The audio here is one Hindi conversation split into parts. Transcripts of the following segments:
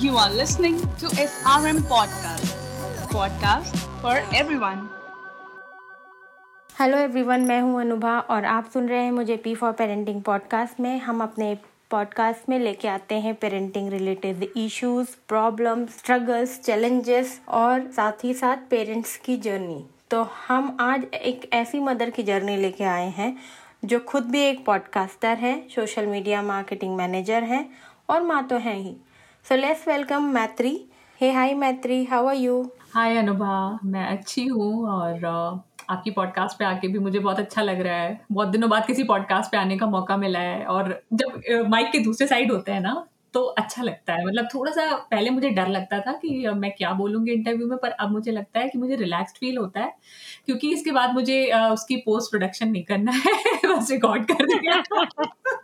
You are listening to SRM Podcast. Podcast for everyone. Hello everyone मैं हूँ अनुभा और आप सुन रहे हैं मुझे पी फॉर पेरेंटिंग पॉडकास्ट में हम अपने पॉडकास्ट में लेके आते हैं parenting related issues problems struggles challenges और साथ ही साथ पेरेंट्स की जर्नी तो हम आज एक ऐसी मदर की जर्नी लेके आए हैं, जो खुद भी एक पॉडकास्टर है सोशल मीडिया मार्केटिंग मैनेजर है और माँ तो हैं ही so let's welcome Maitri hey hi Maitri how are you hi Anubha मैं अच्छी हूँ और आपकी पॉडकास्ट पे आके भी मुझे बहुत अच्छा लग रहा है। बहुत दिनों बाद किसी पॉडकास्ट पे आने का मौका मिला है और जब माइक के दूसरे साइड होते हैं ना तो अच्छा लगता है। मतलब थोड़ा सा पहले मुझे डर लगता था कि मैं क्या बोलूँगी इंटरव्यू में? पर अब मुझे लगता है कि मुझे रिलैक्स्ड फील होता है क्योंकि इसके बाद मुझे उसकी पोस्ट प्रोडक्शन नहीं करना है। बस रिकॉर्ड कर दिया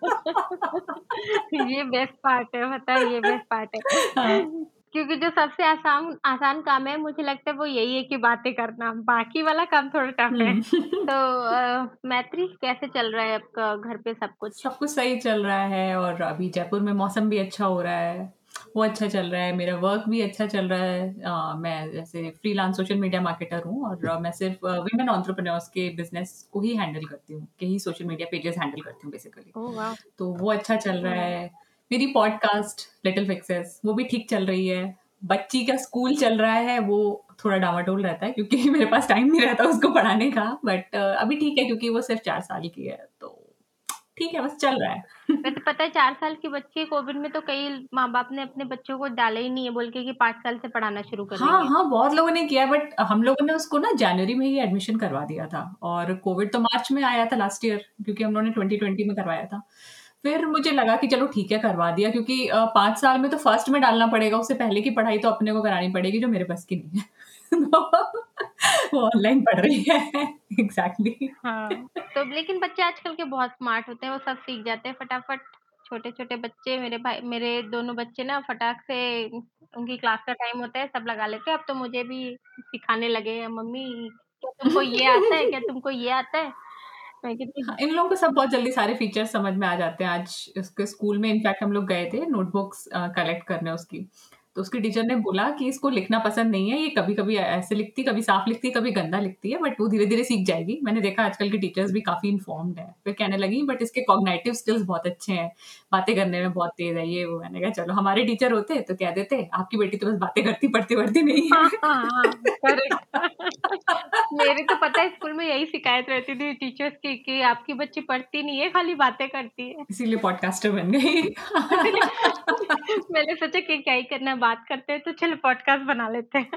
ये बेस्ट पार्ट है पता है ये बेस्ट पार्ट है। हाँ। क्योंकि जो सबसे आसान आसान काम है मुझे लगता है वो यही है कि बातें करना। बाकी वाला काम थोड़ा टफ है। हम्म। तो मैत्री कैसे चल रहा है आपका घर पे सब कुछ? सब कुछ सही चल रहा है और अभी जयपुर में मौसम भी अच्छा हो रहा है। वो अच्छा चल रहा है मेरा वर्क भी अच्छा चल रहा है। आ, मैं जैसे फ्रीलांस सोशल मीडिया मार्केटर हूँ और मैं सिर्फ़ विमेन ऑन्टरप्रनोर्स के बिज़नेस को ही हैंडल करती हूँ। के ही सोशल मीडिया पेजेस हैंडल करती हूँ बेसिकली तो वो अच्छा चल रहा है। मेरी पॉडकास्ट लिटिल फिक्सेस वो भी ठीक चल रही है। बच्ची का स्कूल चल रहा है वो थोड़ा डावाडोल रहता है क्योंकि मेरे पास टाइम नहीं रहता उसको पढ़ाने का। बट अभी ठीक है क्योंकि वो सिर्फ़ चार साल की है तो ठीक है बस चल रहा है। वैसे पता है चार साल की बच्ची कोविड में तो कई माँ बाप ने अपने बच्चों को डाला ही नहीं है बोल के कि पाँच साल से पढ़ाना शुरू कर हाँ हाँ बहुत लोगों ने किया बट हम लोगों ने उसको ना जनवरी में ही एडमिशन करवा दिया था। और कोविड तो मार्च में आया था लास्ट ईयर क्योंकि हम लोगों ने ट्वेंटी ट्वेंटी में करवाया था। फिर मुझे लगा कि चलो ठीक है, करवा दिया, क्योंकि पाँच साल में तो फ़र्स्ट में डालना पड़ेगा, उससे पहले की पढ़ाई तो अपने को करानी पड़ेगी जो मेरे पास की नहीं है। वो ऑनलाइन पढ़ रही है। Exactly exactly. हाँ तो लेकिन बच्चे आजकल के बहुत स्मार्ट होते हैं, वो सब सीख जाते हैं फटाफट। छोटे छोटे बच्चे, मेरे भाई, मेरे दोनों बच्चे ना फटाक से उनकी क्लास का टाइम होता है, सब लगा लेते हैं। अब तो मुझे भी सिखाने लगे हैं, मम्मी, क्या तुमको ये आता है, क्या तुमको ये आता है? हाँ, इन लोगों को सब बहुत जल्दी सारे फीचर्स समझ में आ जाते हैं आज उसके स्कूल में. इनफैक्ट हम लोग गए थे नोटबुक्स कलेक्ट करने उसकी. तो उसकी टीचर ने बोला कि इसको लिखना पसंद नहीं है ये कभी कभी ऐसे लिखती कभी साफ़ लिखती कभी गंदा लिखती है बट वो धीरे धीरे सीख जाएगी। मैंने देखा आजकल की टीचर्स भी काफ़ी इन्फॉर्म्ड है। फिर कहने लगी बट इसके कॉग्नेटिव स्किल्स बहुत अच्छे हैं। बातें करने में बहुत तेज है ये वो। मैंने कहा चलो हमारे टीचर होते तो कह देते आपकी बेटी तो बस बातें करती पढ़ती पढ़ती नहीं है। हाँ, हाँ, हाँ, मेरे तो पता है स्कूल में यही शिकायत रहती थी टीचर्स की कि आपकी बच्ची पढ़ती नहीं है खाली बातें करती है। इसीलिए पॉडकास्टर बन गई। मैंने सोचा कि क्या ही करना बात करते हैं तो चलो पॉडकास्ट बना लेते हैं।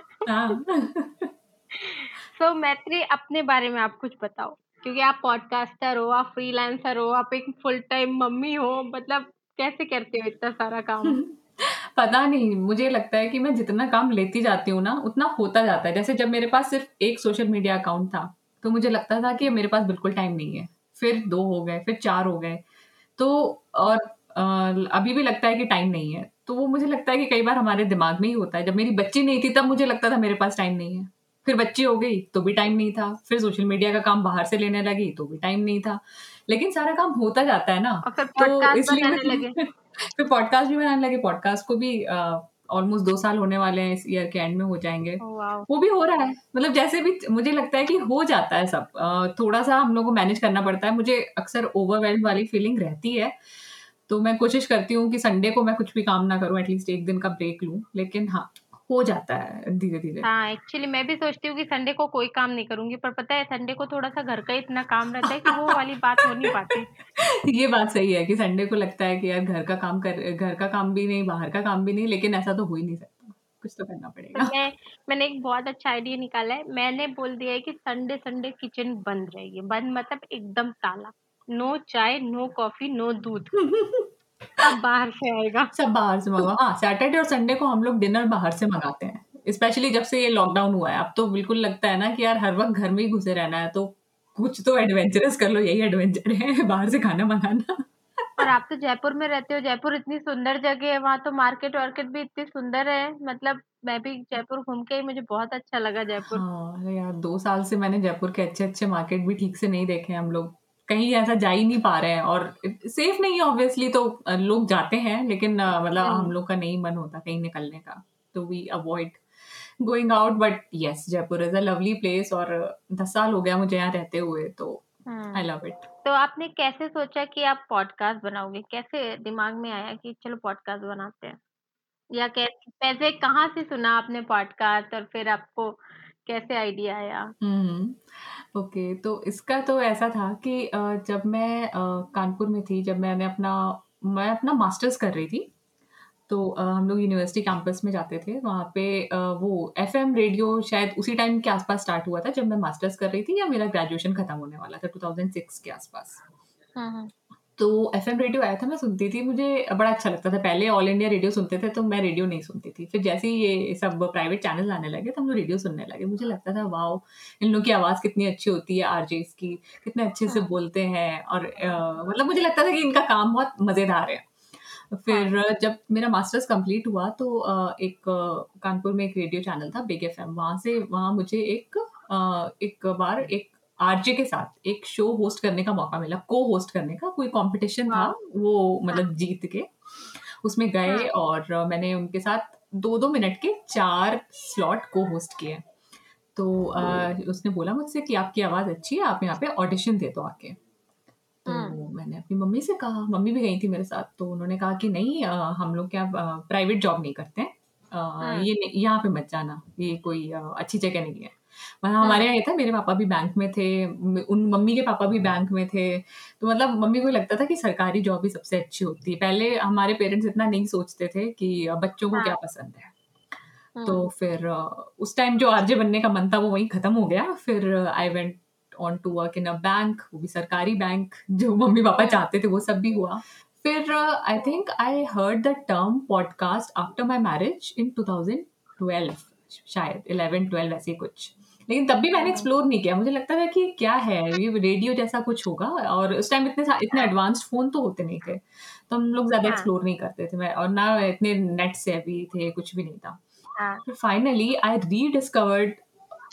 सो so, मैत्री अपने बारे में आप कुछ बताओ। क्योंकि आप पॉडकास्टर हो आप फ्रीलांसर हो आप एक फुल टाइम मम्मी हो मतलब कैसे करते हो इतना सारा काम? पता नहीं मुझे लगता है कि मैं जितना काम लेती जाती हूँ ना उतना होता जाता है। जैसे जब मेरे पास सिर्फ़ एक सोशल मीडिया अकाउंट था तो मुझे लगता था कि मेरे पास बिल्कुल टाइम नहीं है। फिर दो हो गए फिर चार हो गए। तो और अभी भी लगता है कि टाइम नहीं है। तो वो मुझे लगता है कि कई बार हमारे दिमाग में ही होता है। जब मेरी बच्ची नहीं थी तब मुझे लगता था मेरे पास टाइम नहीं है। फिर बच्ची हो गई तो भी टाइम नहीं था। फिर सोशल मीडिया का काम बाहर से लेने लगी तो भी टाइम नहीं था। लेकिन सारा काम होता जाता है ना। तो इसलिए फिर पॉडकास्ट भी बनाने लगे। पॉडकास्ट को भी ऑलमोस्ट दो साल होने वाले हैं इस ईयर के एंड में हो जाएँगे। Oh, वो भी हो रहा है। मतलब जैसे भी मुझे लगता है कि हो जाता है सब। थोड़ा सा हम लोग को मैनेज करना पड़ता है। मुझे अक्सर ओवरवेल्ड वाली फीलिंग रहती है। तो मैं कोशिश करती हूँ कि संडे को मैं कुछ भी काम ना करूँ एटलीस्ट एक दिन का ब्रेक लूँ लेकिन हाँ हो जाता है धीरे धीरे हाँ एक्चुअली मैं भी सोचती हूँ कि संडे को कोई काम नहीं करूँगी पर पता है संडे को थोड़ा सा घर का इतना काम रहता है कि वो वाली बात हो नहीं पाती। ये बात सही है कि संडे को लगता है कि यार घर का काम कर घर का काम भी नहीं बाहर का काम भी नहीं लेकिन ऐसा तो हो ही नहीं सकता। कुछ तो करना पड़ेगा। मैं मैंने एक बहुत अच्छा आइडिया निकाला है। मैंने बोल दिया है कि संडे संडे किचन बंद रहेगी बंद मतलब एकदम ताला। नो चाय नो कॉफ़ी नो दूध। सब बाहर से आएगा। सब बाहर से मंगा हाँ सैटरडे और संडे को हम लोग डिनर बाहर से मंगाते हैं। स्पेशली जब से ये लॉकडाउन हुआ है। अब तो बिल्कुल लगता है ना कि यार हर वक्त घर में ही घुसे रहना है। तो कुछ तो एडवेंचरस कर लो यही एडवेंचर है बाहर से खाना मंगाना। और आप तो जयपुर में रहते हो। जयपुर इतनी सुंदर जगह है। वहाँ तो मार्केट वार्केट भी इतनी सुंदर है। मतलब मैं भी जयपुर घूम के ही मुझे बहुत अच्छा लगा जयपुर। हाँ यार दो साल से मैंने जयपुर के अच्छे अच्छे मार्केट भी ठीक से नहीं देखे हम लोग। कहीं ऐसा जा ही नहीं पा रहे हैं और सेफ़ नहीं है ऑब्वियसली तो लोग जाते हैं लेकिन मतलब हम लोग का नहीं मन होता कहीं निकलने का तो we avoid going out but yes Jaipur is a lovely place और दस साल हो गया मुझे यहाँ रहते हुए तो आई लव इट तो आपने कैसे सोचा कि आप पॉडकास्ट बनाओगे? कैसे दिमाग में आया कि चलो पॉडकास्ट बनाते हैं? या कैसे पैसे कहाँ से सुना आपने पॉडकास्ट और फिर आपको कैसे आइडिया आया? हम्म। ओके तो इसका तो ऐसा था कि जब मैं कानपुर में थी जब मैंने अपना मैं अपना मास्टर्स कर रही थी तो हम लोग यूनिवर्सिटी कैंपस में जाते थे वहाँ पे वो एफएम रेडियो शायद उसी टाइम के आसपास स्टार्ट हुआ था जब मैं मास्टर्स कर रही थी या मेरा ग्रेजुएशन खत्म होने वाला था 2006 के आसपास हाँ, हाँ। तो एफ़ एम रेडियो आया था मैं सुनती थी मुझे बड़ा अच्छा लगता था। पहले ऑल इंडिया रेडियो सुनते थे तो मैं रेडियो नहीं सुनती थी। फिर जैसे ही ये सब प्राइवेट चैनल आने लगे तो हम लोग रेडियो सुनने लगे। मुझे लगता था वाओ इन लोगों की आवाज़ कितनी अच्छी होती है आरजेस की। कितने अच्छे से हाँ। बोलते हैं और मतलब मुझे लगता था कि इनका काम बहुत मज़ेदार है। फिर हाँ. जब मेरा मास्टर्स कंप्लीट हुआ तो एक कानपुर में एक रेडियो चैनल था बिग एफ़ एम वहाँ से वहाँ मुझे एक एक बार एक आरजे के साथ एक शो होस्ट करने का मौका मिला को होस्ट करने का कोई कंपटीशन था वो मतलब हाँ। जीत के उसमें गए हाँ. और मैंने उनके साथ दो दो मिनट के चार स्लॉट को होस्ट किए तो आ, उसने बोला मुझसे कि आपकी आवाज़ अच्छी है आप यहाँ पे ऑडिशन दे दो आके तो हाँ। मैंने अपनी मम्मी से कहा मम्मी भी गई थी मेरे साथ तो उन्होंने कहा कि नहीं आ, हम लोग क्या प्राइवेट जॉब नहीं करते हैं हाँ। ये यहाँ पे मत जाना ये कोई आ, अच्छी जगह नहीं है मतलब हमारे यहाँ था मेरे पापा भी बैंक में थे उन मम्मी के पापा भी बैंक में थे। तो मतलब मम्मी को लगता था कि सरकारी जॉब ही सबसे अच्छी होती है। पहले हमारे पेरेंट्स इतना नहीं सोचते थे कि बच्चों को हाँ. क्या पसंद है? तो फिर उस टाइम जो आरजे बनने का मन था वो वहीं खत्म हो गया। फिर I went on to work in a bank वो भी सरकारी बैंक जो मम्मी पापा चाहते थे वो सब भी हुआ। फिर I think I heard the term podcast after my marriage in 2012 शायद 11 12 ऐसे कुछ। लेकिन तब भी मैंने एक्सप्लोर नहीं किया। मुझे लगता था कि क्या है? ये रेडियो जैसा कुछ होगा और उस टाइम इतने इतने एडवांस्ड फ़ोन तो होते नहीं थे। तो हम लोग ज़्यादा एक्सप्लोर हाँ। नहीं करते थे। मैं और ना इतने नेट से अभी थे कुछ भी नहीं था। हाँ। फिर finally I rediscovered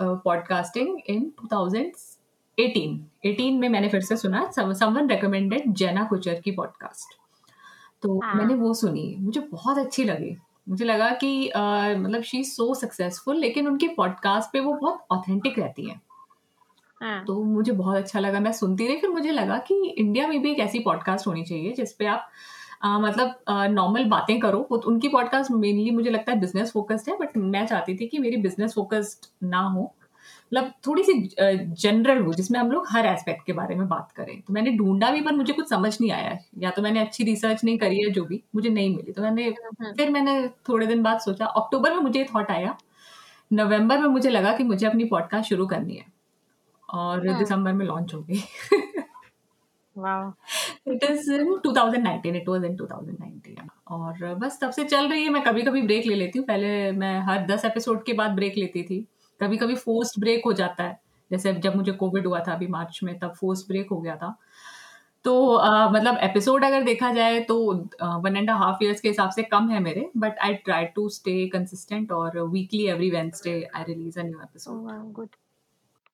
podcasting in 2018 18 में मैंने फिर से सुना समवन रिकमेंडेड जेना कुचर की पॉडकास्ट तो हाँ. मैंने वो सुनी। मुझे बहुत अच्छी लगी। मुझे लगा कि uh, मतलब शी सो सक्सेसफुल लेकिन उनके पॉडकास्ट पे वो बहुत ऑथेंटिक रहती है। हाँ. तो मुझे बहुत अच्छा लगा मैं सुनती रही फिर मुझे लगा कि इंडिया में भी एक ऐसी पॉडकास्ट होनी चाहिए जिसपे आप आ, मतलब नॉर्मल बातें करो। उनकी पॉडकास्ट मेनली मुझे लगता है बिज़नेस फोकस्ड है बट मैं चाहती थी कि मेरी बिज़नेस फोकस्ड ना हो। मतलब थोड़ी सी जनरल हो जिसमें हम लोग हर एस्पेक्ट के बारे में बात करें। तो मैंने ढूंढा भी पर मुझे कुछ समझ नहीं आया। या तो मैंने अच्छी रिसर्च नहीं करी है जो भी मुझे नहीं मिली। तो मैंने हम्म। फिर मैंने थोड़े दिन बाद सोचा अक्टूबर में मुझे थॉट आया। नवंबर में मुझे लगा कि मुझे अपनी पॉडकास्ट शुरू करनी है। और हाँ। दिसंबर में लॉन्च हो गई। It is in 2019 it was in 2019 और बस तब से चल रही है मैं कभी कभी ब्रेक ले लेती हूँ। पहले मैं हर दस एपिसोड के बाद ब्रेक लेती थी। कभी कभी फोर्स्ट ब्रेक हो जाता है। जैसे जब मुझे कोविड हुआ था अभी मार्च में तब फोर्स्ट ब्रेक हो गया था। तो आ, मतलब एपिसोड अगर देखा जाए तो वन एंड हाफ़ ईयर्स के हिसाब से कम है मेरे but I try to stay consistent और weekly every Wednesday I release a new episode good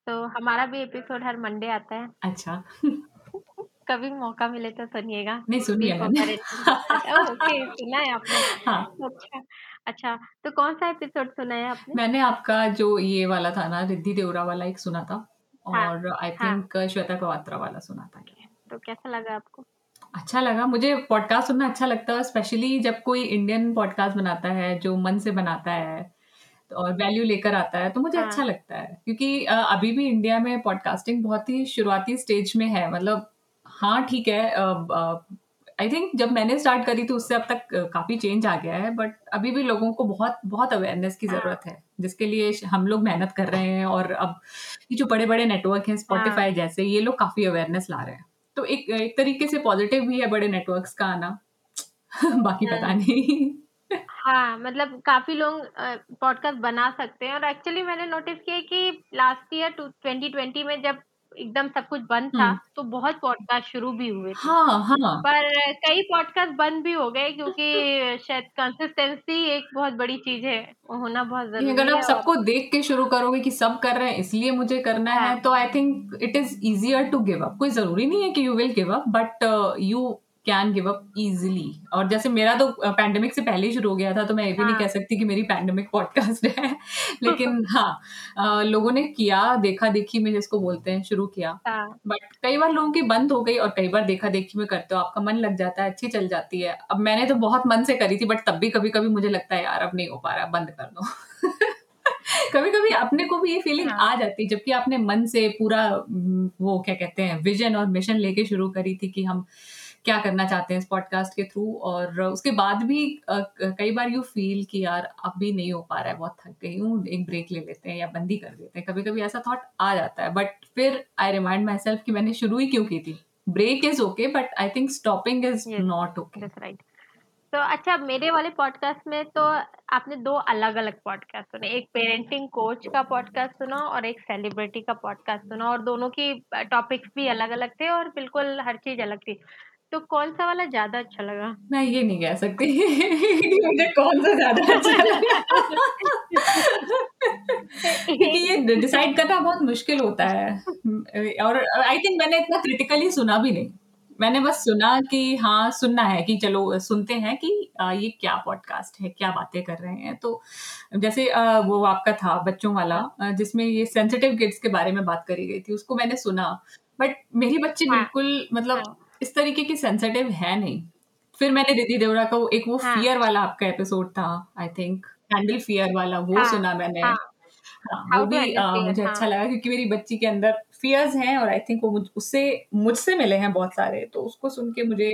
तो हमारा भी एपिसोड हर मंडे आता है। अच्छा। कभी मौका मिले तो सुनिएगा। नहीं सुनिए ओके सुना है आपने। हाँ। अच्छा अच्छा तो कौन सा एपिसोड सुना है आपने? मैंने आपका जो ये वाला था ना रिद्धि देवरा वाला एक सुना था हाँ, और आई थिंक हाँ. श्वेता कवात्रा वाला सुना था। तो कैसा लगा आपको? अच्छा लगा। मुझे पॉडकास्ट सुनना अच्छा लगता है स्पेशली जब कोई इंडियन पॉडकास्ट बनाता है जो मन से बनाता है और वैल्यू लेकर आता है तो मुझे हाँ. अच्छा लगता है। क्योंकि अभी भी इंडिया में पॉडकास्टिंग बहुत ही शुरुआती स्टेज में है। मतलब हाँ ठीक है आई थिंक जब मैंने स्टार्ट करी थी उससे अब तक काफ़ी चेंज आ गया है बट अभी भी लोगों को बहुत बहुत अवेयरनेस की ज़रूरत है जिसके लिए हम लोग मेहनत कर रहे हैं और अब ये जो बड़े बड़े नेटवर्क हैं स्पॉटिफाई हाँ। जैसे ये लोग काफ़ी अवेयरनेस ला रहे हैं तो एक एक तरीके से पॉजिटिव भी है बड़े नेटवर्क्स का आना बाकी पता हाँ। नहीं हाँ मतलब काफ़ी लोग पॉडकास्ट बना सकते हैं और एक्चुअली मैंने नोटिस किया कि लास्ट ईयर ट्वेंटी ट्वेंटी में जब एकदम सब कुछ बंद था हम्म। तो बहुत पॉडकास्ट शुरू भी हुए थे हाँ हाँ पर कई पॉडकास्ट बंद भी हो गए क्योंकि शायद कंसिस्टेंसी एक बहुत बड़ी चीज़ है होना बहुत ज़रूरी अगर आप सबको देख के शुरू करोगे कि सब कर रहे हैं इसलिए मुझे करना है हाँ। तो I think it is easier to give up कोई ज़रूरी नहीं है कि you will give up but you can give up easily और जैसे मेरा तो पैंडेमिक से पहले ही शुरू हो गया था तो मैं ये भी नहीं हाँ। कह सकती कि मेरी पैंडेमिक पॉडकास्ट है। लेकिन हाँ लोगों ने किया देखा देखी में जिसको बोलते हैं शुरू किया। हाँ। बट कई बार लोगों की बंद हो गई और कई बार देखा देखी में करते हो आपका मन लग जाता है अच्छी चल जाती है। अब मैंने तो बहुत मन से करी थी बट तब भी कभी कभी मुझे लगता है यार अब नहीं हो पा रहा बंद कर दो। कभी कभी अपने को भी ये फीलिंग हाँ। आ जाती है जबकि आपने मन से पूरा वो क्या कहते हैं विजन और मिशन लेके शुरू करी थी कि हम क्या करना चाहते हैं इस पॉडकास्ट के थ्रू और उसके बाद भी कई बार यू फील कि यार अब भी नहीं हो पा रहा है बहुत थक गई हूँ एक ब्रेक ले लेते हैं या बंदी कर देते हैं। कभी कभी ऐसा थॉट आ जाता है बट फिर आई रिमाइंड माई सेल्फ कि मैंने शुरू ही क्यों की थी? Break is okay but I think stopping is not okay right तो अच्छा मेरे वाले पॉडकास्ट में तो आपने दो अलग अलग पॉडकास्ट सुने। एक पेरेंटिंग कोच का पॉडकास्ट सुना और एक सेलिब्रिटी का पॉडकास्ट सुना और दोनों की टॉपिक्स भी अलग अलग थे और बिल्कुल हर चीज़ अलग थी। तो कौन सा वाला ज़्यादा अच्छा लगा? मैं ये नहीं कह सकती। मुझे कौन सा ज़्यादा अच्छा लगा? क्योंकि ये डिसाइड करना बहुत मुश्किल होता है। और आई थिंक मैंने इतना क्रिटिकली सुना भी नहीं। मैंने बस सुना कि हाँ सुनना है कि चलो सुनते हैं कि आ, ये क्या पॉडकास्ट है क्या बातें कर रहे हैं। तो जैसे आ, वो आपका था बच्चों वाला जिसमें ये सेंसिटिव किड्स के बारे में बात करी गई थी उसको मैंने सुना। बट मेरी बच्ची हाँ। बिल्कुल मतलब हाँ। इस तरीके की सेंसिटिव है नहीं फिर मैंने रिद्धि देवरा का वो- एक वो हाँ। फियर वाला आपका एपिसोड था आई थिंक हैंडल फियर वाला वो हाँ, सुना मैंने हाँ। हाँ, वो भी आ, मुझे हाँ। अच्छा लगा क्योंकि मेरी बच्ची के अंदर फियर्स हैं और आई थिंक वो मुझ उससे मुझसे मिले हैं बहुत सारे तो उसको सुन के मुझे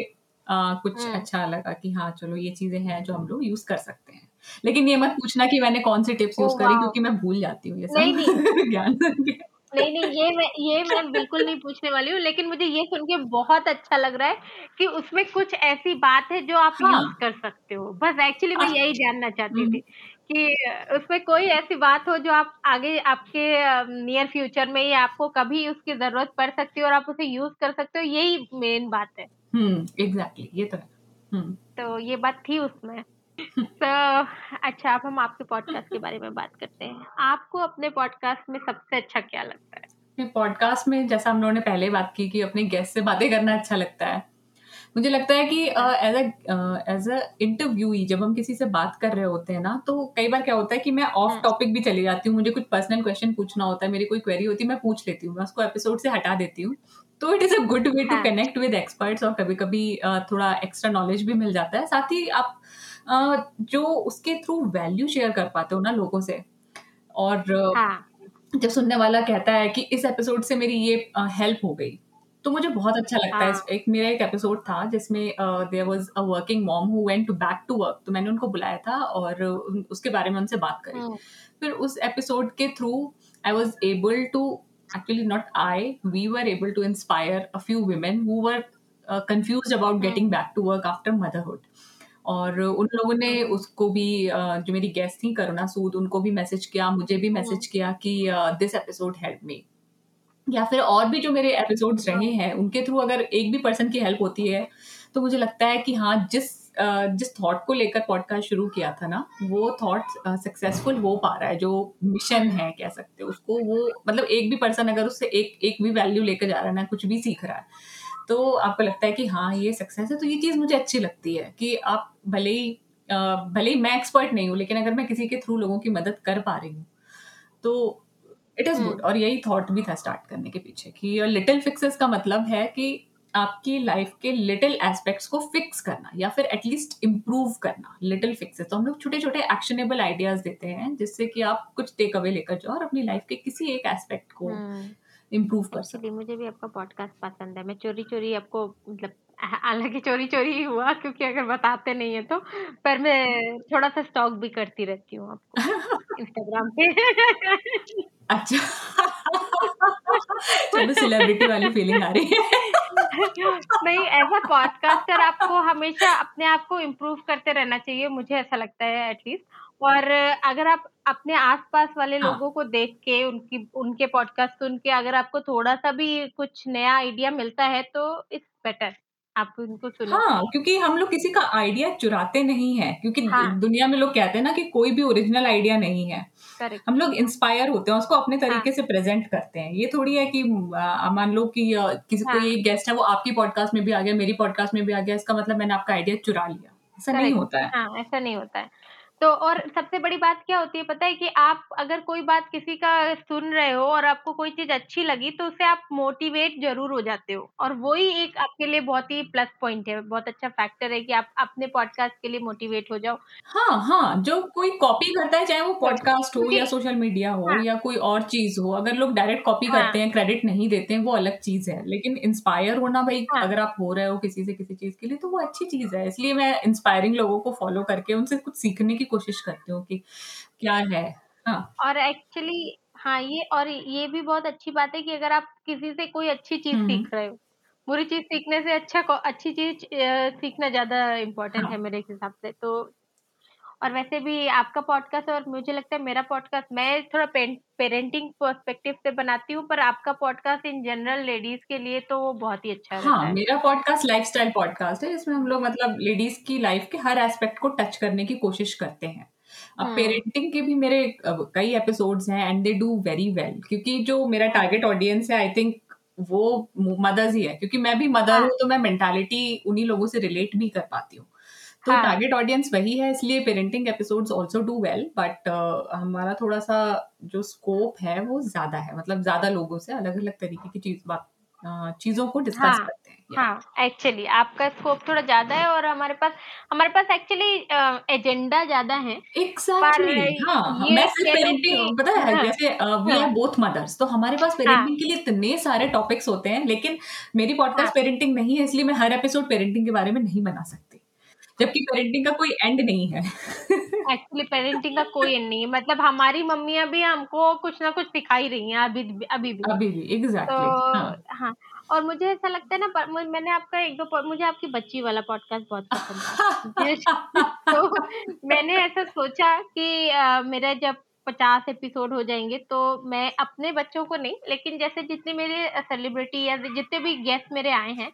आ, कुछ हम्म। अच्छा लगा कि हाँ चलो ये चीज़ें हैं जो हम लोग यूज़ कर सकते हैं लेकिन ये मत पूछना कि मैंने कौन सी टिप्स Oh, यूज़ करी wow. क्योंकि मैं भूल जाती हूँ ये सब ज्ञान। नहीं नहीं ये मैं ये मैं बिल्कुल नहीं पूछने वाली हूँ लेकिन मुझे ये सुन के बहुत अच्छा लग रहा है कि उसमें कुछ ऐसी बात है जो आप हाँ। यूज़ कर सकते हो बस एक्चुअली मैं हाँ। यही जानना चाहती हम्म। थी कि उसमें कोई ऐसी बात हो जो आप आगे आपके नियर फ्यूचर में या आपको कभी उसकी ज़रूरत पड़ सकती है और आप उसे यूज़ कर सकते हो यही मेन बात है हम्म एग्जैक्टली ये तो है हम्म तो ये बात थी उसमें तो अच्छा अब हम आपके पॉडकास्ट के बारे में बात करते हैं। आपको अपने पॉडकास्ट में सबसे अच्छा क्या लगता है? पॉडकास्ट में जैसा हम लोगों ने पहले बात की कि अपने गेस्ट से बातें करना अच्छा लगता है। मुझे लगता है कि एज एज अ इंटरव्यूई जब हम किसी से बात कर रहे होते हैं ना तो कई बार क्या होता है कि मैं ऑफ़ हाँ। टॉपिक भी चली जाती हूँ मुझे कुछ पर्सनल क्वेश्चन पूछना होता है मेरी कोई क्वेरी होती है मैं पूछ लेती हूँ मैं उसको एपिसोड से हटा देती हूँ। तो it is a good way to हाँ। कनेक्ट विद एक्सपर्ट्स और कभी कभी थोड़ा एक्स्ट्रा नॉलेज भी मिल जाता है। साथ ही आप अ, जो उसके थ्रू वैल्यू शेयर कर पाते हो ना लोगों से। और हाँ। जब सुनने वाला कहता है कि इस एपिसोड से मेरी ये हेल्प हो गई तो मुझे बहुत अच्छा लगता है। हाँ। एक मेरा एक एपिसोड था जिसमें there was a working mom who went to back to work तो मैंने उनको बुलाया था और उसके बारे में उनसे बात करी। हम्म, फिर उस एपिसोड के through I was able to actually not I we were able to inspire a few women who were confuse about getting back to work after motherhood और उन लोगों ने उसको भी जो मेरी गेस्ट थी करुणा सूद उनको भी मैसेज किया मुझे भी मैसेज किया कि दिस एपिसोड हेल्प मी या फिर और भी जो मेरे एपिसोड्स रहे हैं उनके थ्रू अगर एक भी पर्सन की हेल्प होती है तो मुझे लगता है कि हाँ जिस जिस थॉट को लेकर पॉडकास्ट शुरू किया था ना वो थॉट सक्सेसफुल हो पा रहा है जो मिशन है कह सकते हो उसको वो मतलब एक भी पर्सन अगर उससे एक एक भी वैल्यू लेकर जा रहा है ना कुछ भी सीख रहा है तो आपको लगता है कि हाँ ये सक्सेस है तो ये चीज़ मुझे अच्छी लगती है कि आप भले ही भले ही मैं एक्सपर्ट नहीं हूँ लेकिन अगर मैं किसी के थ्रू लोगों की मदद कर पा रही हूँ तो इट इज़ गुड और यही थॉट भी था स्टार्ट करने के पीछे कि लिटिल फिक्सेस का मतलब है कि आपकी लाइफ के लिटिल एस्पेक्ट्स को फिक्स करना या फिर एटलीस्ट इम्प्रूव करना लिटिल फिक्सेस तो हम लोग छोटे छोटे एक्शनेबल आइडियाज़ देते हैं जिससे कि आप कुछ टेक अवे लेकर जाओ और अपनी लाइफ के किसी एक एस्पेक्ट को हम्म। इम्प्रूव कर सको एक्चुअली मुझे भी आपका पॉडकास्ट पसंद है। मैं चोरी चोरी आपको मतलब हालाँकि चोरी चोरी हुआ क्योंकि अगर बताते नहीं है तो पर मैं थोड़ा सा स्टॉक भी करती रहती हूँ आपको इंस्टाग्राम पे। अच्छा। चलो सेलिब्रिटी वाली फीलिंग आ रही है। नहीं ऐसा पॉडकास्टर आपको हमेशा अपने आप को इम्प्रूव करते रहना चाहिए मुझे ऐसा लगता है एटलीस्ट और अगर आप अपने आसपास वाले हाँ. लोगों को देख के उनकी उनके पॉडकास्ट सुन के अगर आपको थोड़ा सा भी कुछ नया आइडिया मिलता है तो इट्स बेटर आप उनको सुनो हाँ क्योंकि हम लोग किसी का आइडिया चुराते नहीं है क्योंकि हाँ. दुनिया में लोग कहते हैं ना कि कोई भी ओरिजिनल आइडिया नहीं है Correct. हम लोग इंस्पायर होते हैं उसको अपने तरीके हाँ. से प्रेजेंट करते हैं ये थोड़ी है कि मान लो कि किसी हाँ. कोई गेस्ट है वो आपकी पॉडकास्ट में भी आ गया मेरी पॉडकास्ट में भी आ गया इसका मतलब मैंने आपका आइडिया चुरा लिया ऐसा नहीं होता है हाँ ऐसा नहीं होता है तो और सबसे बड़ी बात क्या होती है पता है कि आप अगर कोई बात किसी का सुन रहे हो और आपको कोई चीज़ अच्छी लगी तो उससे आप मोटिवेट ज़रूर हो जाते हो। और वो ही एक आपके लिए बहुत ही प्लस पॉइंट है। बहुत अच्छा फैक्टर है कि आप अपने पॉडकास्ट के लिए मोटिवेट हो जाओ। हाँ हाँ जो कोई कॉपी करता है चाहे वो पॉडकास्ट हो या सोशल मीडिया हो हाँ, या कोई और चीज़ हो अगर लोग डायरेक्ट कॉपी हाँ, करते हैं क्रेडिट नहीं देते हैं वो अलग चीज़ है। लेकिन इंस्पायर होना भाई हाँ, अगर आप हो रहे हो किसी से किसी चीज़ के लिए तो वो अच्छी चीज़ है। इसलिए मैं इंस्पायरिंग लोगों को फॉलो करके उनसे कुछ सीखने की कोशिश करती हूँ कि क्या है हाँ और एक्चुअली हाँ ये और ये भी बहुत अच्छी बात है कि अगर आप किसी से कोई अच्छी चीज़ हम्म। सीख रहे हो बुरी चीज़ सीखने से अच्छा अच्छी चीज़ सीखना ज़्यादा इम्पोर्टेंट हाँ. है मेरे हिसाब से तो और वैसे भी आपका पॉडकास्ट और मुझे लगता है मेरा पॉडकास्ट मैं थोड़ा पेरेंटिंग पर्सपेक्टिव से बनाती हूँ पर आपका पॉडकास्ट इन जनरल लेडीज़ के लिए तो वो बहुत ही अच्छा हाँ, है मेरा पॉडकास्ट लाइफस्टाइल पॉडकास्ट है इसमें हम लोग मतलब लेडीज़ की लाइफ के हर एस्पेक्ट को टच करने की कोशिश करते हैं अब पेरेंटिंग हाँ। के भी मेरे कई एपिसोड्स हैं and they do very well क्योंकि जो मेरा टारगेट ऑडियंस है आई थिंक वो मदर्स ही है क्योंकि मैं भी मदर हाँ. हूँ तो मैं मेंटालिटी उन्हीं लोगों से रिलेट भी कर पाती हूँ तो टारगेट हाँ. ऑडियंस वही है इसलिए parenting episodes also do well but हमारा थोड़ा सा जो स्कोप है वो ज़्यादा है। मतलब ज़्यादा लोगों से अलग अलग तरीके की चीज़ बात चीज़ों को डिस्कस हाँ, करते हैं हाँ एक्चुअली आपका स्कोप थोड़ा ज़्यादा है और हमारे पास हमारे पास एक्चुअली एजेंडा ज़्यादा है। Exactly, हाँ, मैं पेरेंटिंग पता है हाँ, जैसे वी आर बोथ मदर्स तो हमारे पास पेरेंटिंग हाँ, के लिए इतने सारे टॉपिक्स होते हैं लेकिन मेरी पॉडकास्ट हाँ, पेरेंटिंग नहीं है इसलिए मैं हर एपिसोड पेरेंटिंग के बारे में नहीं बना सकती। जबकि पेरेंटिंग का कोई एंड नहीं है। एक्चुअली पेरेंटिंग का कोई एंड नहीं है। मतलब हमारी मम्मियाँ भी हमको कुछ ना कुछ सिखा ही रही हैं अभी अभी भी। अभी भी एग्जैक्टली तो हाँ. हाँ और मुझे ऐसा लगता है ना मैंने आपका एक दो मुझे आपकी बच्ची वाला पॉडकास्ट बहुत पसंद है। तो मैंने ऐसा सोचा कि आ, मेरा जब पचास एपिसोड हो जाएँगे तो मैं अपने बच्चों को नहीं लेकिन जैसे जितने मेरे सेलिब्रिटी या जितने भी गेस्ट मेरे आए हैं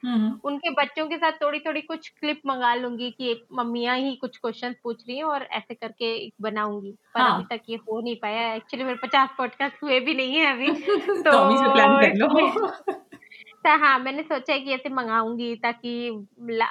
उनके बच्चों के साथ थोड़ी थोड़ी कुछ क्लिप मंगा लूँगी कि एक मम्मियाँ ही कुछ क्वेश्चन पूछ रही हैं और ऐसे करके बनाऊँगी। पर हाँ. अभी तक ये हो नहीं पाया। एक्चुअली मेरे पचास पॉडकास्ट हुए भी नहीं है अभी तो, तो प्लान कर लो। तो हाँ मैंने सोचा है कि ऐसे मंगाऊँगी ताकि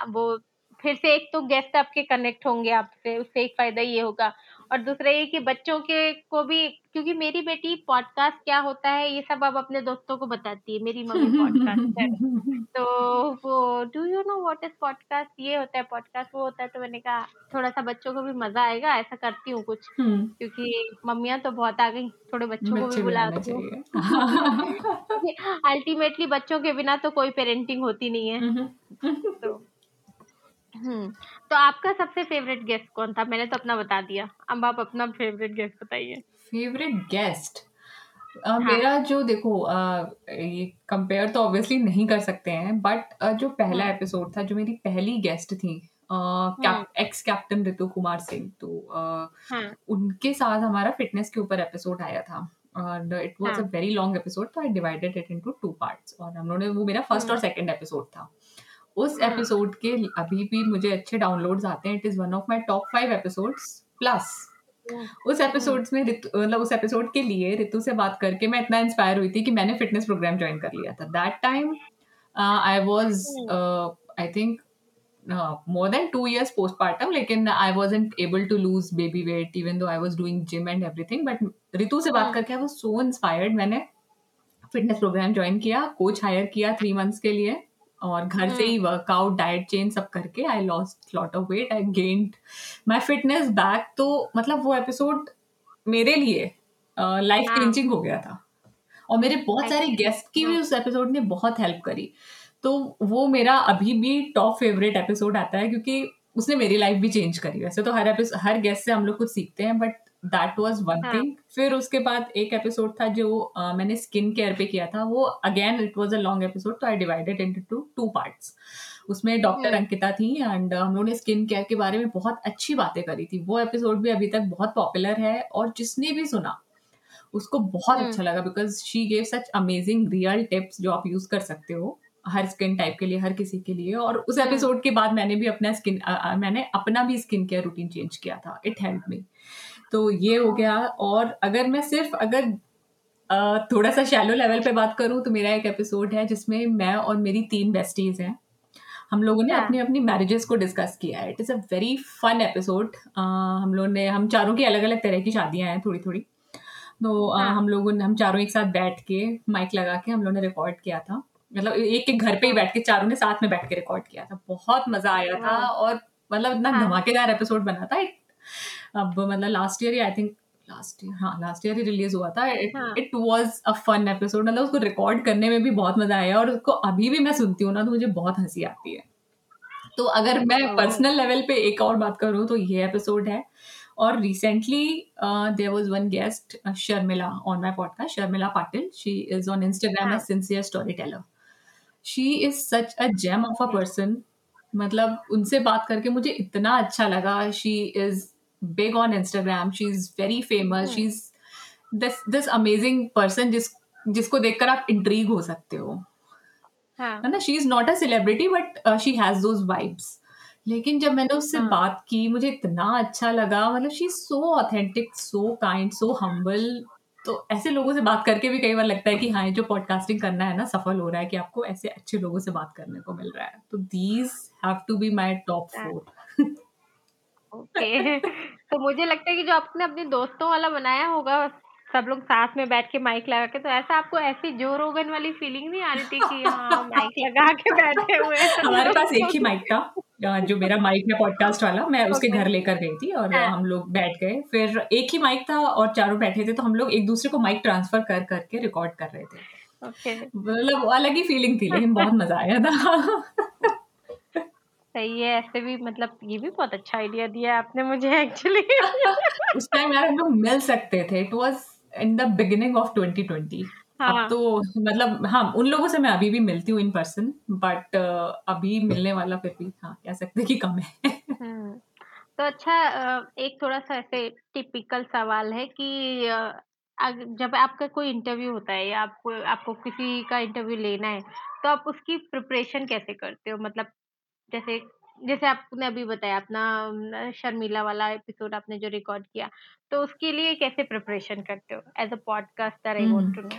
वो फिर से एक तो गेस्ट आपके कनेक्ट होंगे आपसे उससे एक फ़ायदा ये होगा। और दूसरा ये कि बच्चों के को भी क्योंकि मेरी बेटी पॉडकास्ट क्या होता है ये सब अब अपने दोस्तों को बताती है मेरी मम्मी पॉडकास्ट है। तो वो do you know what is podcast ये होता है पॉडकास्ट वो होता है तो मैंने कहा थोड़ा सा बच्चों को भी मज़ा आएगा ऐसा करती हूँ कुछ। हम्म। क्योंकि मम्मियाँ तो बहुत आ गई थोड़े बच्चों को भी बुला अल्टीमेटली बच्चों के बिना तो कोई पेरेंटिंग होती नहीं है। तो हम्म तो आपका सबसे फेवरेट गेस्ट कौन था? मैंने तो अपना बता दिया। अब आप अपना फेवरेट गेस्ट बताइए। फेवरेट गेस्ट हाँ. मेरा जो देखो आ, ये कंपेयर तो ऑब्वियसली नहीं कर सकते हैं बट जो पहला हाँ. एपिसोड था जो मेरी पहली गेस्ट थी एक्स कैप्टन ऋतु कुमार सिंह तो हाँ. उनके साथ हमारा फिटनेस के ऊपर एपिसोड आया था और it was a very long episode तो I divided it into two parts और हम लोगों ने वो मेरा फ़र्स्ट और सेकंड एपिसोड था। उस एपिसोड हाँ। के अभी भी मुझे अच्छे डाउनलोड्स आते हैं. It is one of my top five episodes plus उस एपिसोड में मतलब उस एपिसोड के लिए ऋतु से बात करके मैं इतना इंस्पायर हुई थी कि मैंने फिटनेस प्रोग्राम ज्वाइन कर लिया था. That time I was I think more than two years postmortem लेकिन I was able to lose baby weight even though I was doing gym and everything but Ritu से बात हाँ। करके आई वॉज़ सो इंस्पायर्ड मैंने फिटनेस प्रोग्राम ज्वाइन किया कोच हायर किया थ्री मंथ्स के लिए. और घर से ही वर्कआउट डाइट चेंज सब करके I lost lot of weight I gained my fitness back तो मतलब वो एपिसोड मेरे लिए लाइफ uh, चेंजिंग हो गया था। और मेरे बहुत सारे गेस्ट की भी उस एपिसोड ने बहुत हेल्प करी। तो वो मेरा अभी भी टॉप फेवरेट एपिसोड आता है क्योंकि उसने मेरी लाइफ भी चेंज करी। वैसे तो हर एपिसोड हर गेस्ट से हम लोग कुछ सीखते हैं but that was one. Thing फिर उसके बाद एक एपिसोड था जो uh, मैंने स्किन केयर पे किया था वो again it was a long episode तो I divided into two two parts उसमें डॉक्टर हम्म. अंकिता थी एंड हम लोगों ने स्किन केयर के बारे में बहुत अच्छी बातें करी थी वो एपिसोड भी अभी तक बहुत पॉपुलर है और जिसने भी सुना उसको बहुत हम्म. अच्छा लगा because she gave such amazing real tips जो आप यूज़ कर सकते हो हर स्किन टाइप के लिए हर किसी के लिए और उस हम्म. एपिसोड के बाद मैंने भी अपना स्किन मैंने अपना भी स्किन केयर रूटीन चेंज किया था इट हेल्प मी तो ये हो गया और अगर मैं सिर्फ़ अगर थोड़ा सा शैलो लेवल पे बात करूँ तो मेरा एक एपिसोड है जिसमें मैं और मेरी तीन बेस्टीज हैं हम लोगों ने हाँ. अपनी अपनी मैरिजेस को डिस्कस किया है it is a very fun episode हम लोगों ने हम चारों की अलग अलग तरह की शादियाँ हैं थोड़ी थोड़ी तो हाँ. हम लोगों ने हम चारों एक साथ बैठ के माइक लगा के हम लोगों ने रिकॉर्ड किया था मतलब एक एक घर पे ही बैठ के चारों ने साथ में बैठ के रिकॉर्ड किया था बहुत मज़ा आया था. और मतलब इतना हाँ. धमाकेदार एपिसोड बना था It- अब मतलब लास्ट ईयर ही आई थिंक लास्ट ईयर हाँ लास्ट ईयर ही रिलीज़ हुआ था। हाँ. It was a fun episode मतलब उसको रिकॉर्ड करने में भी बहुत मज़ा आया और उसको अभी भी मैं सुनती हूँ ना तो मुझे बहुत हँसी आती है। तो अगर मैं पर्सनल लेवल पे एक और बात करूँ तो ये एपिसोड है। और recently there was one guest Sharmila on my podcast Sharmila Patil she is on Instagram हाँ. As sincere storyteller she is such a gem of a person मतलब उनसे बात करके मुझे इतना अच्छा लगा। She is on Instagram she is very famous she is this this amazing person जिस जिसको देखकर आप इंट्रीग हो सकते हो। हाँ. है ना? She is not a celebrity but she has those vibes लेकिन जब मैंने उससे हाँ. बात की मुझे इतना अच्छा लगा। मतलब she is so authentic so kind so humble तो ऐसे लोगों से बात करके भी कई बार लगता है कि हाँ जो पॉडकास्टिंग करना है ना सफल हो रहा है कि आपको ऐसे अच्छे लोगों से बात करने को मिल रहा है। तो these have to be my top. Four okay. तो मुझे लगता है कि जो आपने अपने दोस्तों वाला बनाया होगा सब लोग साथ में बैठ के माइक लगा के तो ऐसा आपको ऐसी जो रोगन वाली फीलिंग नहीं आ रही थी कि हाँ माइक लगा के बैठे हुए हैं हमारे पास एक ही माइक था जो मेरा माइक है पॉडकास्ट वाला मैं उसके घर लेकर गई थी और हाँ. हम लोग बैठ गए। फिर एक ही माइक था और चारों बैठे थे तो हम लोग एक दूसरे को माइक ट्रांसफ़र कर करके रिकॉर्ड कर रहे थे। मतलब अलग ही फीलिंग थी लेकिन बहुत मज़ा आया था। सही है ऐसे भी मतलब ये भी बहुत अच्छा आइडिया दिया आपने मुझे एक्चुअली उस टाइम यार हम लोग मिल सकते थे it was in the beginning of 2020 हाँ. अब तो मतलब हाँ उन लोगों से मैं अभी भी मिलती हूँ इन पर्सन बट अभी मिलने वाला फिर भी हाँ कह सकते कि कम है। हम्म तो अच्छा एक थोड़ा सा ऐसे टिपिकल सवाल है कि जब आपका कोई इंटरव्यू होता है या आपको आपको किसी का इंटरव्यू लेना है तो आप उसकी प्रिपरेशन कैसे करते हो? मतलब जैसे जैसे आपने अभी बताया अपना शर्मिला वाला एपिसोड आपने जो रिकॉर्ड किया तो उसके लिए कैसे प्रिपरेशन करते हो? As a podcaster I want to know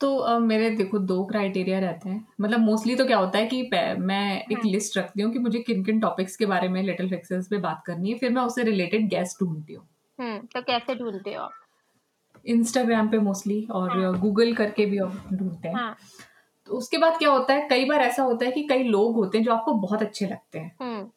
तो अ, मेरे देखो दो क्राइटेरिया रहते हैं। मतलब मोस्टली तो क्या होता है कि मैं एक हाँ. लिस्ट रखती हूँ कि मुझे किन किन टॉपिक्स के बारे में लिटिल फिक्सेस पे बात करनी है फिर मैं उससे रिलेटेड गेस्ट ढूंढती हूँ। हम्म तो कैसे ढूंढते हो आप? इंस्टाग्राम पे मोस्टली और हाँ. गूगल करके भी ढूंढते हैं। हाँ। तो उसके बाद क्या होता है कई बार ऐसा होता है कि कई लोग होते हैं जो आपको बहुत अच्छे लगते हैं। हम्म।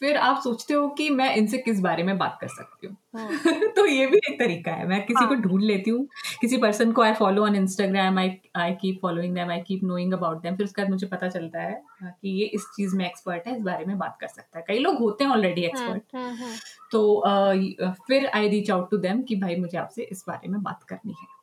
फिर आप सोचते हो कि मैं इनसे किस बारे में बात कर सकती हूँ? हम्म। तो ये भी एक तरीका है। मैं किसी को हाँ. ढूंढ लेती हूँ किसी पर्सन को I follow on Instagram I I keep following them I keep knowing about them फिर उसके बाद मुझे पता चलता है हाँ, कि ये इस चीज़ में एक्सपर्ट है इस बारे में बात कर सकता है। कई लोग होते हैं ऑलरेडी एक्सपर्ट हम्म हम्म। तो अ, फिर I reach out to them कि भाई मुझे आपसे इस बारे में बात करनी है।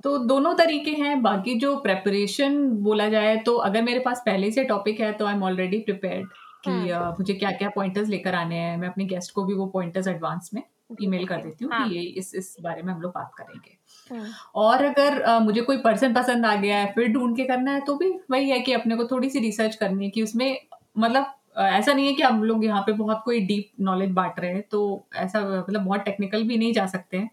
तो दोनों तरीके हैं बाकी जो प्रेपरेशन बोला जाए तो अगर मेरे पास पहले से टॉपिक है तो आई एम ऑलरेडी प्रिपेयर्ड कि हम्म। अ, मुझे क्या क्या पॉइंटर्स लेकर आने हैं। मैं अपने गेस्ट को भी वो पॉइंटर्स एडवांस में ईमेल कर देती हूँ हाँ. कि ये इस इस बारे में हम लोग बात करेंगे। हम्म। और अगर अ, मुझे कोई पर्सन पसंद आ गया है फिर ढूंढ के करना है तो भी वही है कि अपने को थोड़ी सी रिसर्च करनी है कि उसमें मतलब ऐसा नहीं है कि हम लोग यहाँ पे बहुत कोई डीप नॉलेज बांट रहे हैं तो ऐसा मतलब बहुत टेक्निकल भी नहीं जा सकते हैं।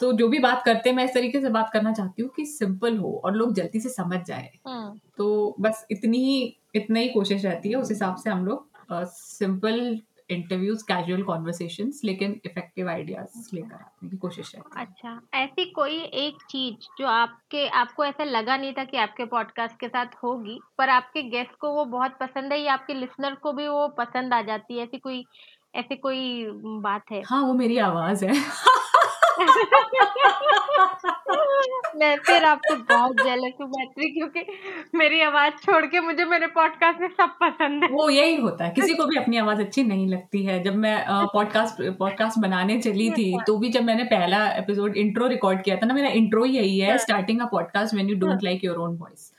तो जो भी बात करते हैं मैं इस तरीके से बात करना चाहती हूँ कि सिंपल हो और लोग जल्दी से समझ जाए। हम्म तो बस इतनी ही इतना ही कोशिश रहती है उस हिसाब से हम लोग सिंपल इंटरव्यूज़ कैजुअल कॉन्वर्सेशंस लेकिन इफ़ेक्टिव आइडियाज़ लेकर आने की कोशिश है। अच्छा ऐसी कोई एक चीज़ जो आपके आपको ऐसा लगा नहीं था कि आपके पॉडकास्ट के साथ होगी पर आपके गेस्ट को वो बहुत पसंद है या आपके लिसनर को भी वो पसंद आ जाती है? ऐसी कोई ऐसी कोई बात है? हाँ वो मेरी आवाज़ है। मैं फिर आपको बहुत जेलस हूँ मैत्री क्योंकि मेरी आवाज़ छोड़ के मुझे मेरे पॉडकास्ट में सब पसंद है। वो यही होता है। किसी को भी अपनी आवाज़ अच्छी नहीं लगती है। जब मैं पॉडकास्ट पॉडकास्ट बनाने चली थी अच्छा। तो भी जब मैंने पहला एपिसोड इंट्रो रिकॉर्ड किया था ना मेरा इंट्रो यही है starting a podcast when you don't like your own voice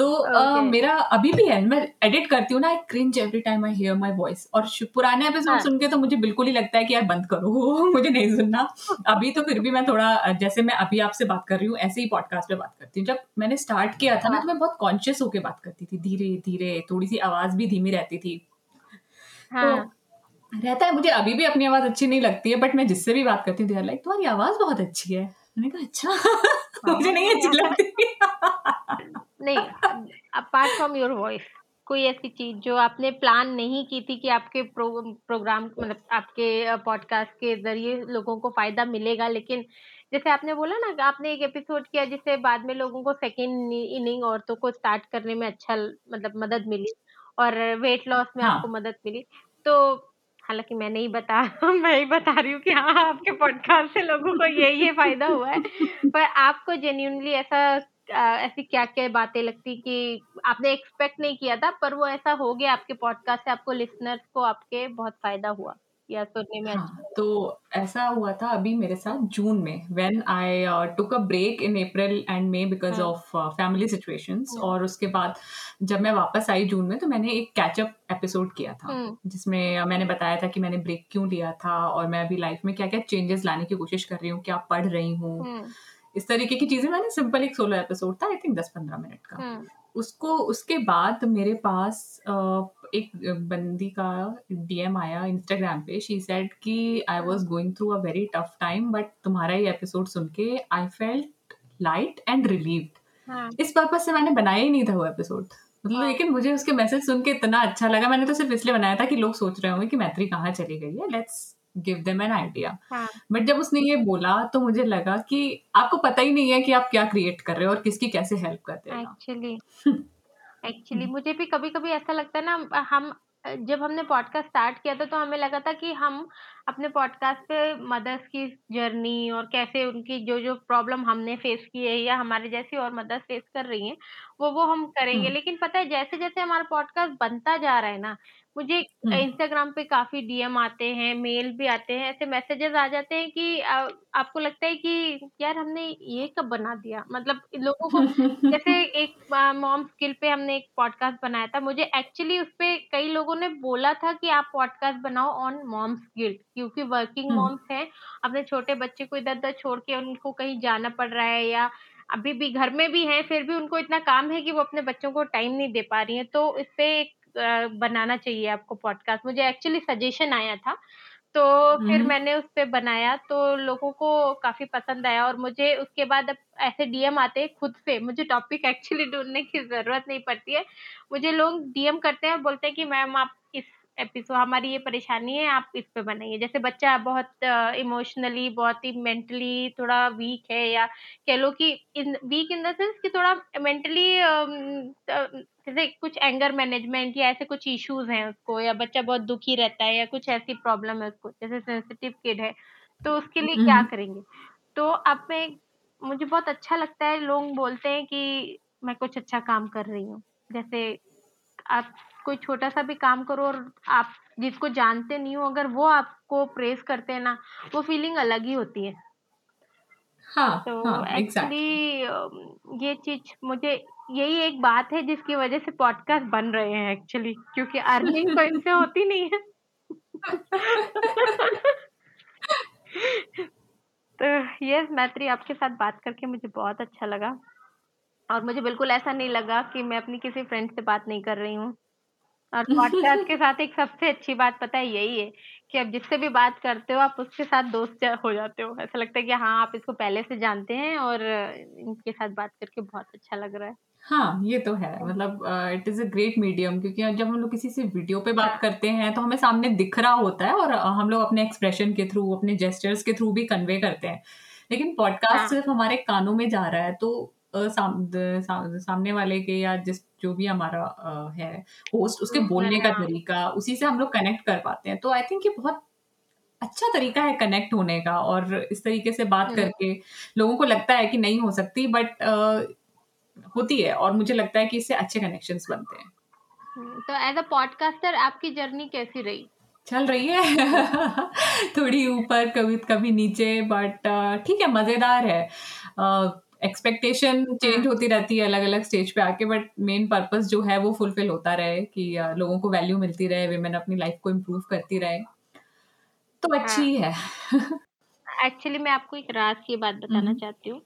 तो okay. uh, मेरा अभी भी है मैं एडिट करती हूँ ना I cringe every time I hear my voice और पुराने एपिसोड हाँ. सुन के तो मुझे बिल्कुल ही लगता है कि यार बंद करो मुझे नहीं सुनना अभी तो फिर भी मैं थोड़ा जैसे मैं अभी आपसे बात कर रही हूँ ऐसे ही पॉडकास्ट पे बात करती हूँ जब मैंने स्टार्ट किया था ना हाँ। तो मैं बहुत कॉन्शियस होकर बात करती थी धीरे धीरे थोड़ी सी आवाज़ भी धीमी रहती थी हाँ. तो रहता है मुझे अभी भी अपनी आवाज़ अच्छी नहीं लगती है बट मैं जिससे भी बात करती हूँ लाइक तुम्हारी आवाज़ बहुत अच्छी है मैंने कहा अच्छा मुझे नहीं अच्छी लगती नहीं अपार्ट फ्रॉम योर वॉइस कोई ऐसी चीज़ जो आपने प्लान नहीं की थी कि आपके प्रो, प्रोग्राम मतलब आपके पॉडकास्ट के ज़रिए लोगों को फ़ायदा मिलेगा लेकिन जैसे आपने बोला ना आपने एक एपिसोड किया जिससे बाद में लोगों को सेकेंड इनिंग औरतों को स्टार्ट करने में अच्छा मतलब मदद मिली और वेट लॉस में हाँ. आपको मदद मिली तो हालाँकि मैं नहीं बता मैं ही बता रही हूँ कि हाँ आपके पॉडकास्ट से लोगों को ये ये फ़ायदा हुआ है पर आपको जेन्यूनली ऐसा ऐसी क्या क्या बातें लगती कि आपने एक्सपेक्ट नहीं किया था पर वो ऐसा हो गया आपके पॉडकास्ट से आपको लिसनर्स को आपके बहुत फ़ायदा हुआ या सुनने में हाँ, अच्छा तो ऐसा हुआ था अभी मेरे साथ जून में when I took a break in April and May because of family situations और उसके बाद जब मैं वापस आई जून में तो मैंने एक कैचअप एपिसोड किया था हम्म। जिसमें मैंने बताया था कि मैंने ब्रेक क्यों लिया था और मैं अभी लाइफ में क्या क्या चेंजेस लाने की कोशिश कर रही हूँ क्या पढ़ रही हूँ हम्म। इस तरीके की चीज़ें मैंने सिंपल एक सोलो एपिसोड था आई थिंक दस पंद्रह मिनट का। हम्म। उसको उसके बाद मेरे पास एक बंदी का डीएम आया इंस्टाग्राम पे। शी सेड कि I was going through a very tough time but तुम्हारा ये एपिसोड सुन के I felt light and relieved इस पर्पज से मैंने बनाया ही नहीं था वो एपिसोड मतलब हाँ। लेकिन मुझे उसके मैसेज सुन के इतना अच्छा लगा। मैंने तो सिर्फ़ इसलिए बनाया था कि लोग सोच रहे होंगे कि मैत्री कहाँ चली गई है। Let's give them an idea. But जब उसने ये बोला तो मुझे लगा कि आपको पता ही नहीं है कि आप क्या क्रिएट कर रहे हो और किसकी कैसे हेल्प करते हैं। एक्चुअली एक्चुअली मुझे भी कभी कभी ऐसा लगता है ना हम जब हमने पॉडकास्ट स्टार्ट किया था तो हमें लगा था कि हम अपने पॉडकास्ट पे मदर्स की जर्नी और कैसे उनकी जो जो प्रॉब्लम हमने फेस की है या हमारे जैसी और मदर्स फेस कर रही हैं वो वो हम करेंगे। लेकिन पता है जैसे जैसे हमारा पॉडकास्ट बनता जा रहा है ना मुझे इंस्टाग्राम पे काफ़ी डीएम आते हैं मेल भी आते हैं ऐसे मैसेजेस आ जाते हैं कि आ, आपको लगता है कि यार हमने ये कब बना दिया? मतलब लोगों को जैसे एक मॉम स्किल पे हमने एक पॉडकास्ट बनाया था मुझे एक्चुअली उस पे कई लोगों ने बोला था कि आप पॉडकास्ट बनाओ ऑन मॉम स्किल क्योंकि वर्किंग मॉम्स हैं अपने छोटे बच्चे को इधर उधर छोड़ के उनको कहीं जाना पड़ रहा है या अभी भी घर में भी हैं फिर भी उनको इतना काम है कि वो अपने बच्चों को टाइम नहीं दे पा रही हैं तो इस पे एक बनाना चाहिए आपको पॉडकास्ट मुझे एक्चुअली सजेशन आया था तो फिर मैंने उस पर बनाया तो लोगों को काफ़ी पसंद आया और मुझे उसके बाद अब ऐसे डीएम आते हैं खुद से मुझे टॉपिक एक्चुअली ढूँढने की ज़रूरत नहीं पड़ती है। मुझे लोग डीएम करते हैं और बोलते हैं कि मैम आप इस एपिसोड हमारी ये परेशानी है आप इस पे बनाइए। जैसे बच्चा बहुत इमोशनली बहुत ही मेंटली थोड़ा वीक है या कह लो कि in weak in the sense कि थोड़ा मेंटली जैसे कुछ एंगर मैनेजमेंट या ऐसे कुछ इश्यूज़ हैं उसको या बच्चा बहुत दुखी रहता है या कुछ ऐसी प्रॉब्लम है उसको जैसे सेंसिटिव किड है तो उसके लिए क्या करेंगे? तो अब मैं मुझे बहुत अच्छा लगता है लोग बोलते हैं कि मैं कुछ अच्छा काम कर रही हूँ। जैसे आप कोई छोटा सा भी काम करो और आप जिसको जानते नहीं हो अगर वो आपको प्रेस करते हैं ना वो फीलिंग अलग ही होती है। हाँ, तो हाँ, एक्चुअली exactly. ये चीज़ मुझे यही एक बात है जिसकी वजह से पॉडकास्ट बन रहे हैं एक्चुअली क्योंकि अर्निंग तो इनसे होती नहीं है। तो यस मैत्री आपके साथ बात करके मुझे बहुत अच्छा लगा। और मुझे बिल्कुल ऐसा नहीं लगा कि मैं अपनी किसी फ्रेंड से बात नहीं कर रही हूँ। और पॉडकास्ट के साथ एक सबसे अच्छी बात पता है यही है कि आप जिससे भी बात करते हो आप उसके साथ दोस्त हो जाते हो ऐसा लगता है कि हाँ आप इसको पहले से जानते हैं और इनके साथ बात करके बहुत अच्छा लग रहा है हाँ ये तो है मतलब it is a great medium क्योंकि जब हम लोग किसी से वीडियो पे बात हाँ। करते हैं तो हमें सामने दिख रहा होता है और हम लोग अपने एक्सप्रेशन के थ्रू अपने जेस्टर्स के थ्रू भी कन्वे करते हैं लेकिन पॉडकास्ट हाँ. सिर्फ़ हमारे कानों में जा रहा है तो साम, सा, सामने वाले के या जिस जो भी हमारा है होस्ट उसके बोलने का तरीका उसी से हम लोग कनेक्ट कर पाते हैं। तो आई थिंक ये बहुत अच्छा तरीका है कनेक्ट होने का और इस तरीके से बात हम्म। करके लोगों को लगता है कि नहीं हो सकती बट होती है और मुझे लगता है कि इससे अच्छे कनेक्शन बनते हैं। हम्म, तो एज अ पॉडकास्टर आपकी जर्नी कैसी रही? चल रही है। थोड़ी ऊपर कभी कभी नीचे बट ठीक है मज़ेदार है। एक्सपेक्टेशन चेंज हाँ। होती रहती है अलग अलग स्टेज पे आके बट मेन पर्पस जो है वो फुलफिल होता रहे कि लोगों को वैल्यू मिलती रहे विमेन अपनी लाइफ को इम्प्रूव करती रहे। तो अच्छी है। एक्चुअली मैं आपको एक राज की बात बताना हम्म। चाहती हूँ।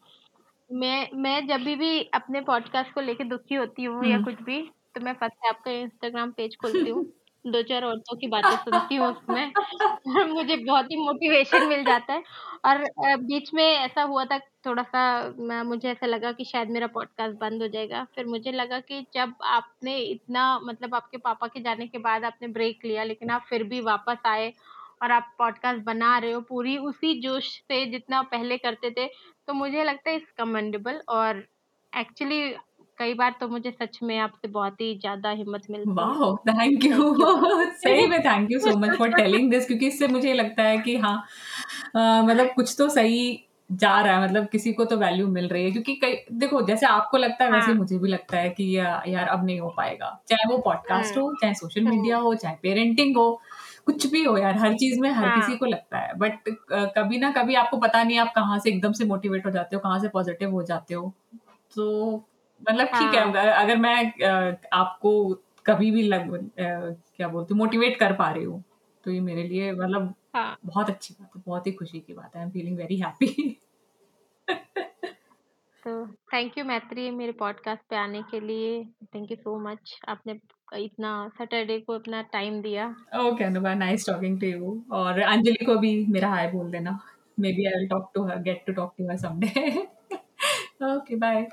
मैं मैं जब भी भी अपने पॉडकास्ट को लेके दुखी होती हूँ या हम्म। कुछ भी तो मैं फ़र्स्ट आपका इंस्टाग्राम पेज खोलती हूँ। दो चार औरतों की बातें सुनती हूँ उसमें। मुझे बहुत ही मोटिवेशन मिल जाता है। और अ, बीच में ऐसा हुआ था थोड़ा सा मैं मुझे ऐसा लगा कि शायद मेरा पॉडकास्ट बंद हो जाएगा। फिर मुझे लगा कि जब आपने इतना मतलब आपके पापा के जाने के बाद आपने ब्रेक लिया लेकिन आप फिर भी वापस आए और आप पॉडकास्ट बना रहे हो पूरी उसी जोश से जितना पहले करते थे तो मुझे लगता है इट्स कमेंडेबल और एक्चुअली कई बार तो मुझे सच में आपसे बहुत ही ज़्यादा हिम्मत मिलती है। वाह थैंक यू सही में thank you so much for telling this क्योंकि इससे मुझे लगता है कि हाँ मतलब कुछ तो सही जा रहा है मतलब किसी को तो वैल्यू मिल रही है क्योंकि कई देखो जैसे आपको लगता है वैसे हाँ। मुझे भी लगता है कि या, यार अब नहीं हो पाएगा चाहे वो पॉडकास्ट हो चाहे सोशल। मीडिया हो चाहे पेरेंटिंग हो कुछ भी हो यार हर चीज़ में हर हाँ। किसी को लगता है बट कभी ना कभी आपको पता नहीं आप कहाँ से एकदम से मोटिवेट हो जाते हो कहाँ से पॉजिटिव हो जाते हो तो मतलब ठीक है हाँ। अगर मैं आपको कभी भी लग क्या बोलती हूँ मोटिवेट कर पा रही हूँ तो ये मेरे लिए मतलब हाँ। बहुत अच्छी बात है बहुत ही खुशी की बात है। I am feeling very happy तो थैंक यू मैत्री मेरे पॉडकास्ट पे आने के लिए। थैंक यू सो मच आपने इतना सैटरडे को अपना टाइम दिया। Okay Anuba nice talking to you और अंजलि को भी मेरा हाय बोल देना। Maybe I will talk to her get to talk to her someday okay bye